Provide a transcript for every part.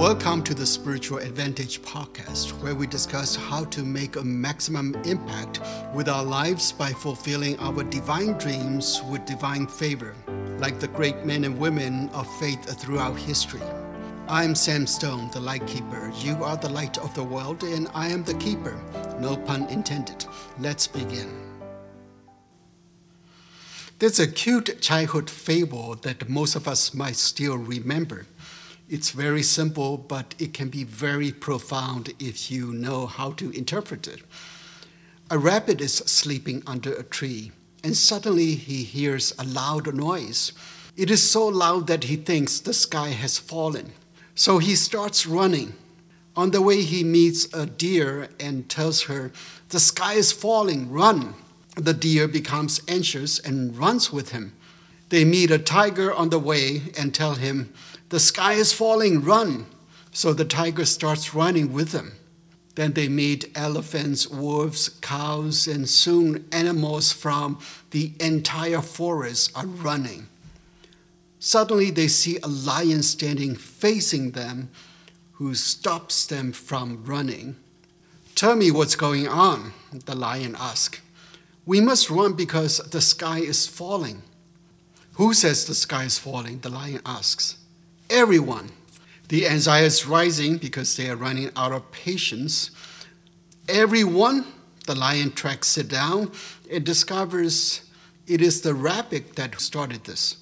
Welcome to the Spiritual Advantage podcast, where we discuss how to make a maximum impact with our lives by fulfilling our divine dreams with divine favor, like the great men and women of faith throughout history. I'm Sam Stone, the light keeper. You are the light of the world, and I am the keeper. No pun intended. Let's begin. There's a cute childhood fable that most of us might still remember. It's very simple, but it can be very profound if you know how to interpret it. A rabbit is sleeping under a tree, and suddenly he hears a loud noise. It is so loud that he thinks the sky has fallen. So he starts running. On the way, he meets a deer and tells her, The sky is falling, run. The deer becomes anxious and runs with him. They meet a tiger on the way and tell him, The sky is falling, run. So the tiger starts running with them. Then they meet elephants, wolves, cows, and soon animals from the entire forest are running. Suddenly they see a lion standing facing them who stops them from running. Tell me what's going on, the lion asks. We must run because the sky is falling. Who says the sky is falling? The lion asks. Everyone. The anxiety is rising because they are running out of patience. Everyone, the lion tracks it down and discovers it is the rabbit that started this.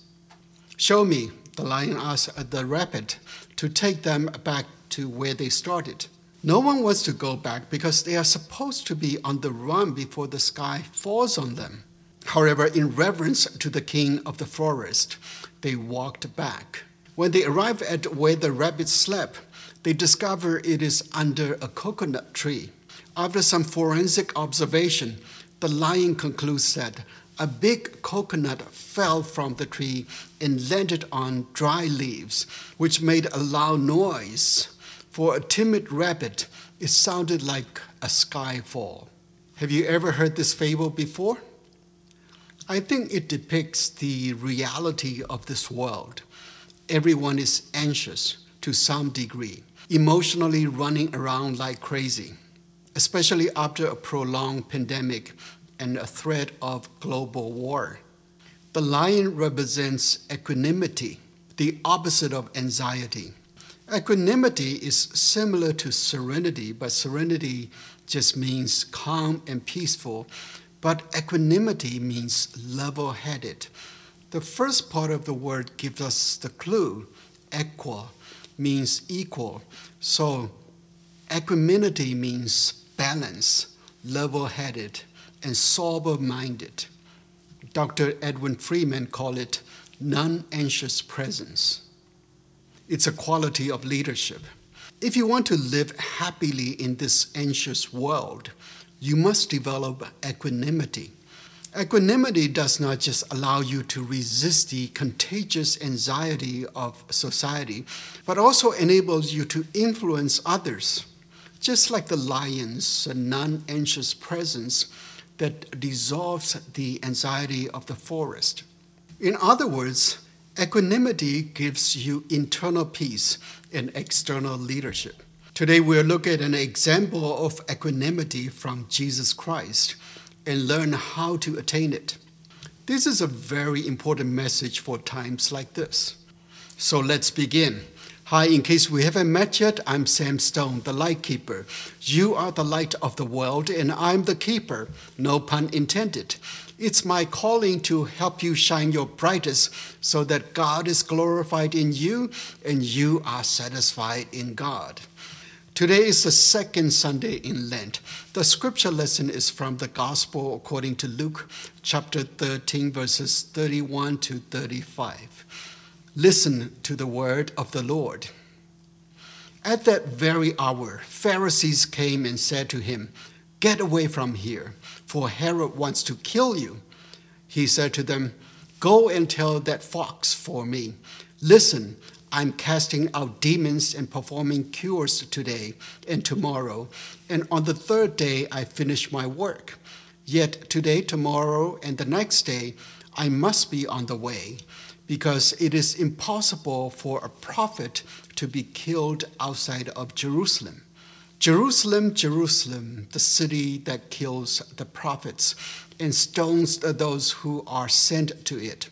Show me, the lion asked the rabbit, to take them back to where they started. No one wants to go back because they are supposed to be on the run before the sky falls on them. However, in reverence to the king of the forest, they walked back. When they arrive at where the rabbit slept, they discover it is under a coconut tree. After some forensic observation, the lion concludes that a big coconut fell from the tree and landed on dry leaves, which made a loud noise. For a timid rabbit, it sounded like a sky fall. Have you ever heard this fable before? I think it depicts the reality of this world. Everyone is anxious to some degree, emotionally running around like crazy, especially after a prolonged pandemic and a threat of global war. The lion represents equanimity, the opposite of anxiety. Equanimity is similar to serenity, but serenity just means calm and peaceful but equanimity means level headed. The first part of the word gives us the clue. Equa means equal. So equanimity means balance, level headed, and sober minded. Dr. Edwin Friedman called it non anxious presence. It's a quality of leadership. If you want to live happily in this anxious world, you must develop equanimity. Equanimity does not just allow you to resist the contagious anxiety of society, but also enables you to influence others, just like the lion's non anxious presence that dissolves the anxiety of the forest. In other words, equanimity gives you internal peace and external leadership. Today we'll look at an example of equanimity from Jesus Christ and learn how to attain it. This is a very important message for times like this. So let's begin. Hi, in case we haven't met yet, I'm Sam Stone, the light keeper. You are the light of the world, and I'm the keeper, no pun intended. It's my calling to help you shine your brightest so that God is glorified in you and you are satisfied in God. Today is the second Sunday in Lent. The scripture lesson is from the Gospel according to Luke chapter 13, verses 31 to 35. Listen to the word of the Lord. At that very hour, Pharisees came and said to him, Get away from here, for Herod wants to kill you. He said to them, Go and tell that fox for me. Listen, I'm casting out demons and performing cures today and tomorrow, and on the third day I finish my work. Yet today, tomorrow, and the next day, I must be on the way, because it is impossible for a prophet to be killed outside of Jerusalem. Jerusalem, Jerusalem, the city that kills the prophets and stones those who are sent to it.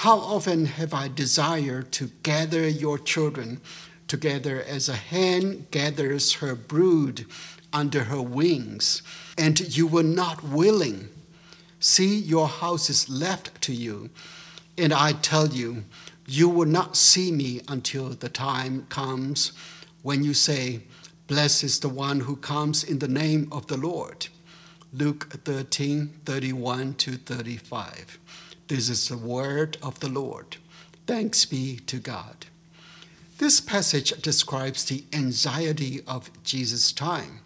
How often have I desired to gather your children together as a hen gathers her brood under her wings, and you were not willing. See, your house is left to you, and I tell you, you will not see me until the time comes when you say, Blessed is the one who comes in the name of the Lord. Luke 13 31 to 35. This is the word of the Lord. Thanks be to God. This passage describes the anxiety of Jesus' time.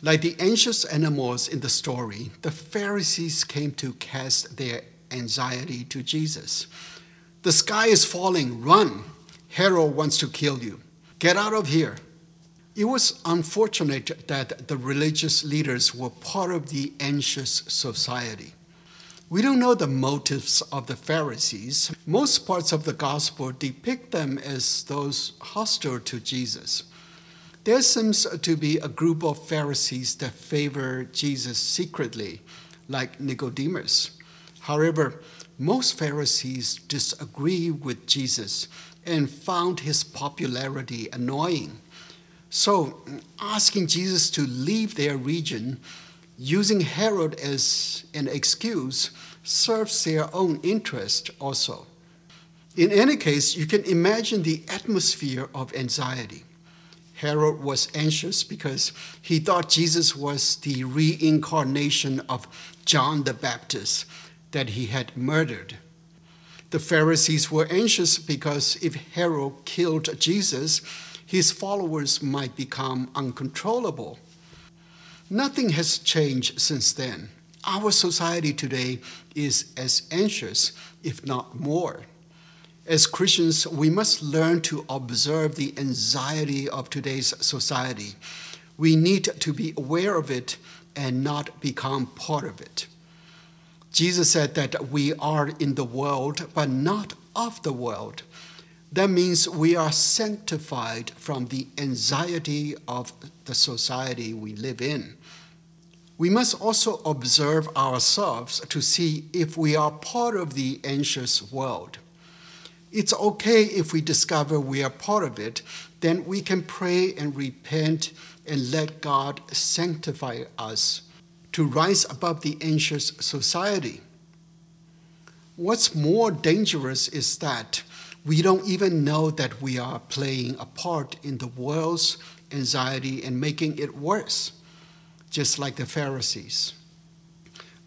Like the anxious animals in the story, the Pharisees came to cast their anxiety to Jesus. The sky is falling, run! Herod wants to kill you. Get out of here. It was unfortunate that the religious leaders were part of the anxious society. We don't know the motives of the Pharisees. Most parts of the gospel depict them as those hostile to Jesus. There seems to be a group of Pharisees that favor Jesus secretly, like Nicodemus. However, most Pharisees disagree with Jesus and found his popularity annoying. So, asking Jesus to leave their region using Herod as an excuse serves their own interest also. In any case, you can imagine the atmosphere of anxiety. Herod was anxious because he thought Jesus was the reincarnation of John the Baptist that he had murdered. The Pharisees were anxious because if Herod killed Jesus, his followers might become uncontrollable. Nothing has changed since then. Our society today is as anxious, if not more. As Christians, we must learn to observe the anxiety of today's society. We need to be aware of it and not become part of it. Jesus said that we are in the world, but not of the world. That means we are sanctified from the anxiety of the society we live in. We must also observe ourselves to see if we are part of the anxious world. It's okay if we discover we are part of it, then we can pray and repent and let God sanctify us to rise above the anxious society. What's more dangerous is that we don't even know that we are playing a part in the world's anxiety and making it worse, just like the Pharisees.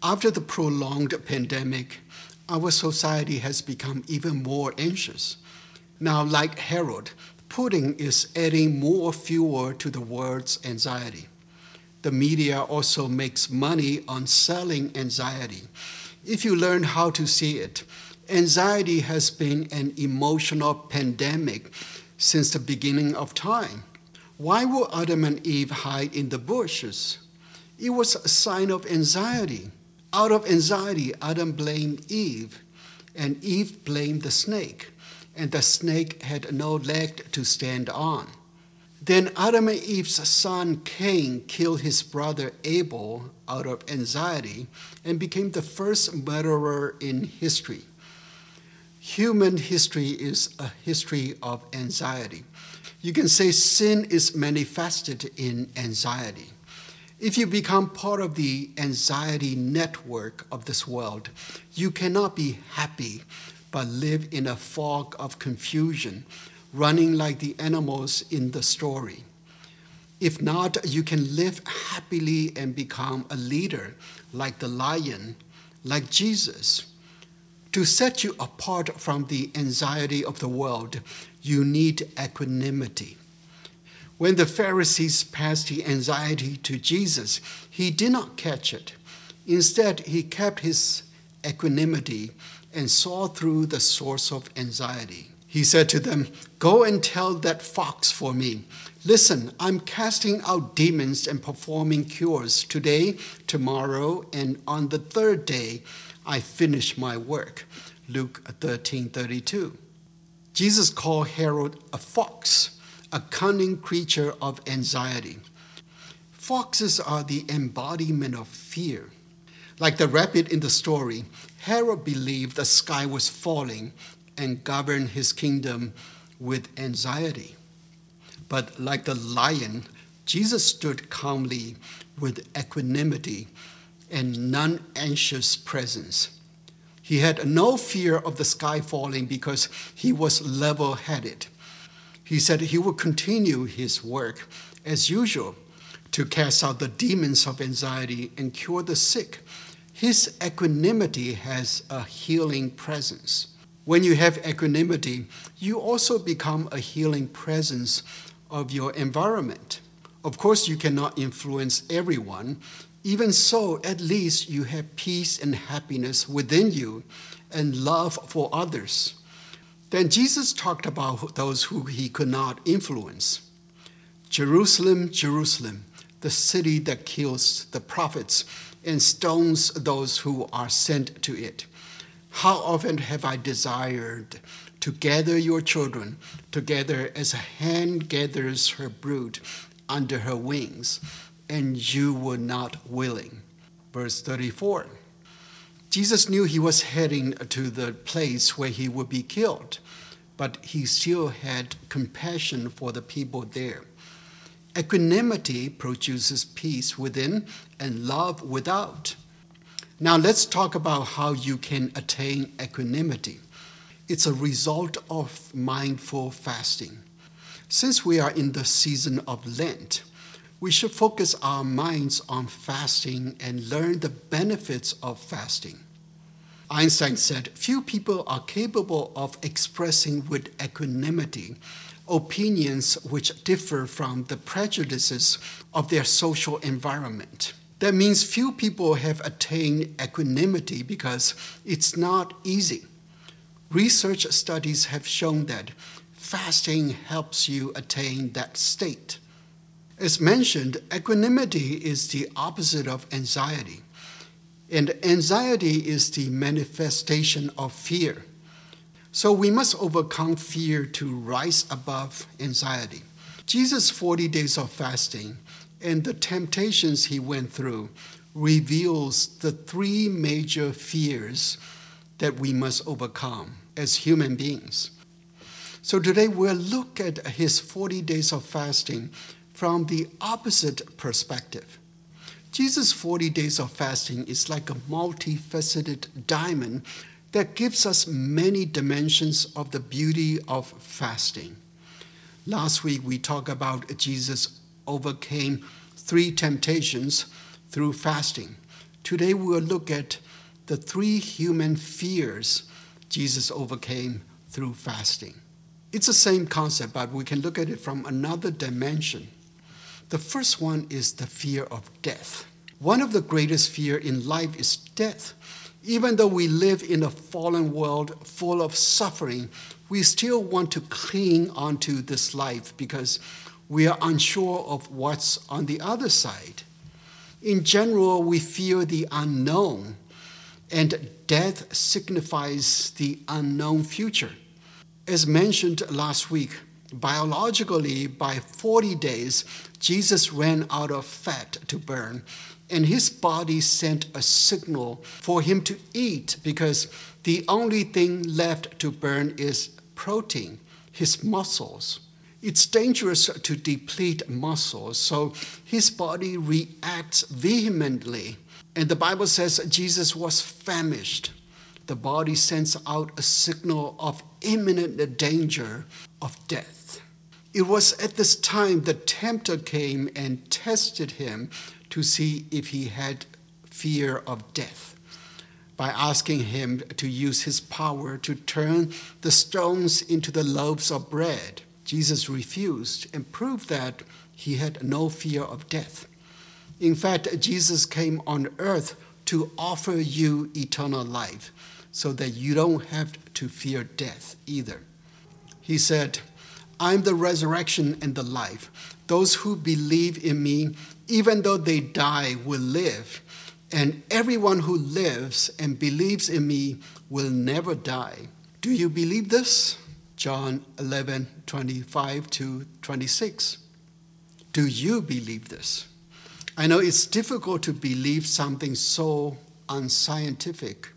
After the prolonged pandemic, our society has become even more anxious. Now, like Herod, Putin is adding more fuel to the world's anxiety. The media also makes money on selling anxiety. If you learn how to see it, Anxiety has been an emotional pandemic since the beginning of time. Why would Adam and Eve hide in the bushes? It was a sign of anxiety. Out of anxiety, Adam blamed Eve, and Eve blamed the snake, and the snake had no leg to stand on. Then Adam and Eve's son Cain killed his brother Abel out of anxiety and became the first murderer in history. Human history is a history of anxiety. You can say sin is manifested in anxiety. If you become part of the anxiety network of this world, you cannot be happy but live in a fog of confusion, running like the animals in the story. If not, you can live happily and become a leader like the lion, like Jesus. To set you apart from the anxiety of the world, you need equanimity. When the Pharisees passed the anxiety to Jesus, he did not catch it. Instead, he kept his equanimity and saw through the source of anxiety. He said to them, Go and tell that fox for me. Listen, I'm casting out demons and performing cures today, tomorrow, and on the third day I finish my work. Luke 13 32. Jesus called Herod a fox, a cunning creature of anxiety. Foxes are the embodiment of fear. Like the rabbit in the story, Herod believed the sky was falling and governed his kingdom with anxiety. But like the lion, Jesus stood calmly with equanimity and non anxious presence. He had no fear of the sky falling because he was level headed. He said he would continue his work as usual to cast out the demons of anxiety and cure the sick. His equanimity has a healing presence. When you have equanimity, you also become a healing presence of your environment. Of course, you cannot influence everyone. Even so, at least you have peace and happiness within you and love for others. Then Jesus talked about those who he could not influence. Jerusalem, Jerusalem, the city that kills the prophets and stones those who are sent to it. How often have I desired to gather your children together as a hen gathers her brood under her wings, and you were not willing. Verse 34. Jesus knew he was heading to the place where he would be killed, but he still had compassion for the people there. Equanimity produces peace within and love without. Now, let's talk about how you can attain equanimity. It's a result of mindful fasting. Since we are in the season of Lent, we should focus our minds on fasting and learn the benefits of fasting. Einstein said, Few people are capable of expressing with equanimity opinions which differ from the prejudices of their social environment. That means few people have attained equanimity because it's not easy. Research studies have shown that fasting helps you attain that state. As mentioned, equanimity is the opposite of anxiety. And anxiety is the manifestation of fear. So we must overcome fear to rise above anxiety. Jesus' 40 days of fasting and the temptations he went through reveals the three major fears that we must overcome as human beings. So today we'll look at his 40 days of fasting from the opposite perspective. Jesus' 40 days of fasting is like a multifaceted diamond that gives us many dimensions of the beauty of fasting. Last week we talked about Jesus overcame three temptations through fasting. Today we'll look at the three human fears Jesus overcame through fasting. It's the same concept, but we can look at it from another dimension. The first one is the fear of death. One of the greatest fear in life is death. Even though we live in a fallen world full of suffering, we still want to cling onto this life because we are unsure of what's on the other side. In general, we fear the unknown, and death signifies the unknown future. As mentioned last week, biologically, by 40 days, Jesus ran out of fat to burn, and his body sent a signal for him to eat because the only thing left to burn is protein, his muscles. It's dangerous to deplete muscles, so his body reacts vehemently. And the Bible says Jesus was famished. The body sends out a signal of imminent danger of death. It was at this time the tempter came and tested him to see if he had fear of death by asking him to use his power to turn the stones into the loaves of bread. Jesus refused and proved that he had no fear of death. In fact, Jesus came on earth to offer you eternal life so that you don't have to fear death either. He said, I'm the resurrection and the life. Those who believe in me, even though they die, will live. and everyone who lives and believes in me will never die. Do you believe this? John 11, 25 to 26. Do you believe this? I know it's difficult to believe something so unscientific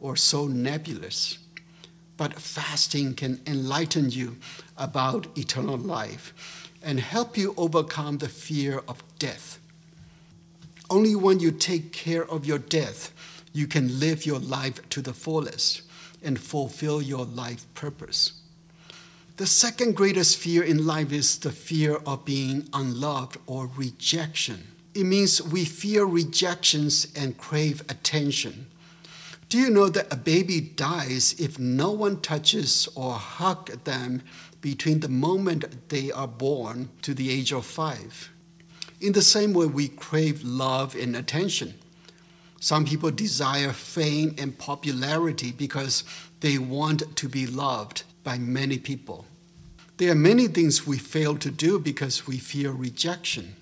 or so nebulous, but fasting can enlighten you about eternal life and help you overcome the fear of death. Only when you take care of your death, you can live your life to the fullest and fulfill your life purpose. The second greatest fear in life is the fear of being unloved or rejection. It means we fear rejections and crave attention. Do you know that a baby dies if no one touches or hugs them between the moment they are born to the age of five? In the same way, we crave love and attention. Some people desire fame and popularity because they want to be loved by many people. There are many things we fail to do because we fear rejection.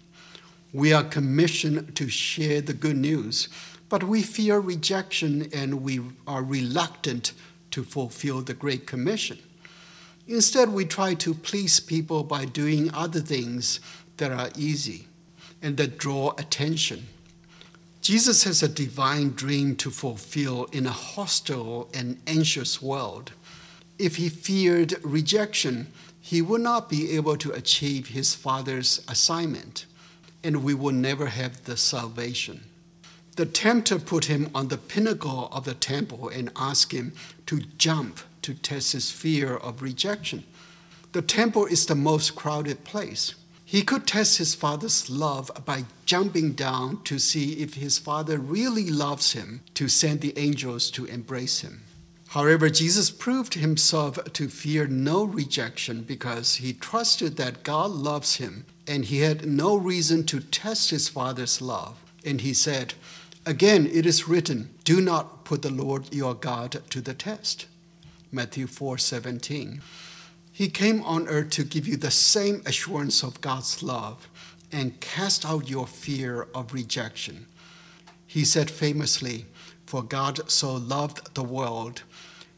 We are commissioned to share the good news, but we fear rejection and we are reluctant to fulfill the Great Commission. Instead, we try to please people by doing other things that are easy and that draw attention. Jesus has a divine dream to fulfill in a hostile and anxious world. If he feared rejection, he would not be able to achieve his Father's assignment, and we will never have the salvation. The tempter put him on the pinnacle of the temple and asked him to jump to test his fear of rejection. The temple is the most crowded place. He could test his father's love by jumping down to see if his father really loves him to send the angels to embrace him. However, Jesus proved himself to fear no rejection because he trusted that God loves him and he had no reason to test his father's love. And he said, Again, it is written, do not put the Lord your God to the test. Matthew 4 17. He came on earth to give you the same assurance of God's love and cast out your fear of rejection. He said famously, For God so loved the world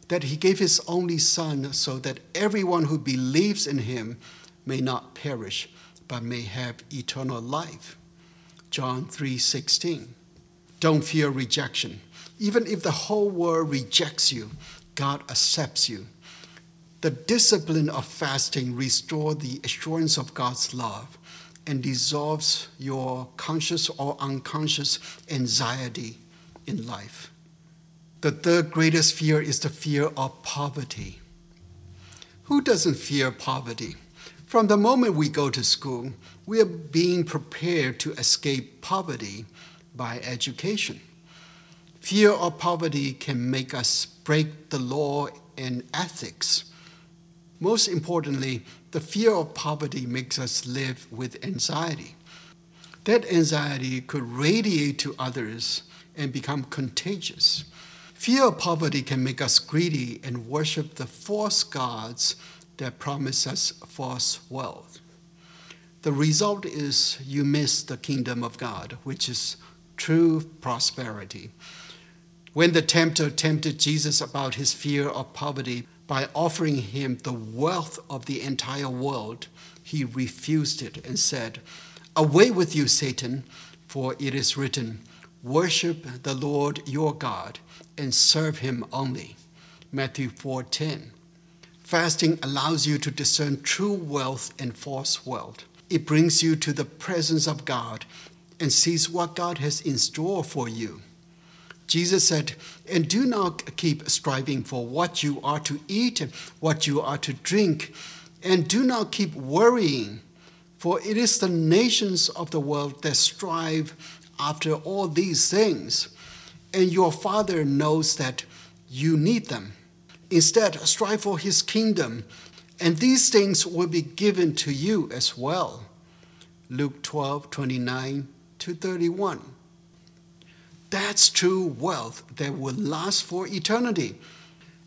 that he gave his only Son so that everyone who believes in him may not perish but may have eternal life. John 3:16. Don't fear rejection. Even if the whole world rejects you, God accepts you the discipline of fasting restores the assurance of God's love and dissolves your conscious or unconscious anxiety in life. The third greatest fear is the fear of poverty. Who doesn't fear poverty? From the moment we go to school, we are being prepared to escape poverty by education. Fear of poverty can make us break the law and ethics most importantly, the fear of poverty makes us live with anxiety. That anxiety could radiate to others and become contagious. Fear of poverty can make us greedy and worship the false gods that promise us false wealth. The result is you miss the kingdom of God, which is true prosperity. When the tempter tempted Jesus about his fear of poverty, by offering him the wealth of the entire world, he refused it and said, Away with you, Satan, for it is written, Worship the Lord your God and serve him only. Matthew 4:10. Fasting allows you to discern true wealth and false wealth. It brings you to the presence of God and sees what God has in store for you. Jesus said, And do not keep striving for what you are to eat and what you are to drink, and do not keep worrying, for it is the nations of the world that strive after all these things, and your Father knows that you need them. Instead, strive for his kingdom, and these things will be given to you as well. Luke 12 29 to 31. That's true wealth that will last for eternity.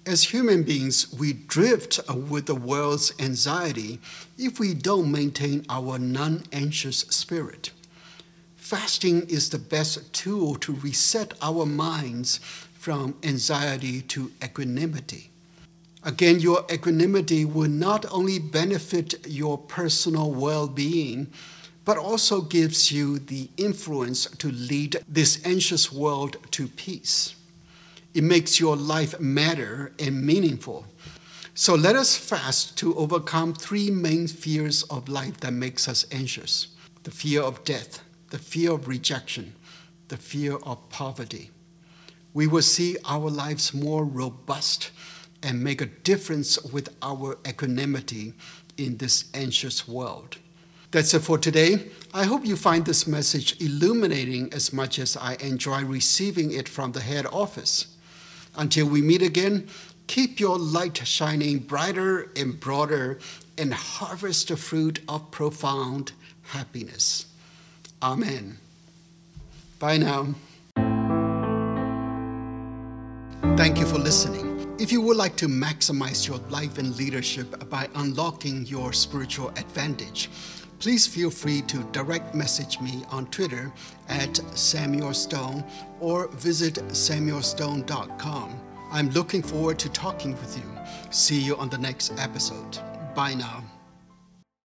As human beings, we drift with the world's anxiety if we don't maintain our non anxious spirit. fasting is the best tool to reset our minds from anxiety to equanimity. Again, your equanimity will not only benefit your personal well being, but also gives you the influence to lead this anxious world to peace. It makes your life matter and meaningful. So let us fast to overcome three main fears of life that makes us anxious the fear of death, the fear of rejection, the fear of poverty. We will see our lives more robust and make a difference with our equanimity in this anxious world. That's it for today. I hope you find this message illuminating as much as I enjoy receiving it from the head office. Until we meet again, Keep your light shining brighter and broader and harvest the fruit of profound happiness. Amen. Bye now. Thank you for listening. If you would like to maximize your life and leadership by unlocking your spiritual advantage, please feel free to direct message me on Twitter at Samuel Stone or visit samuelstone.com. I'm looking forward to talking with you. See you on the next episode. Bye now.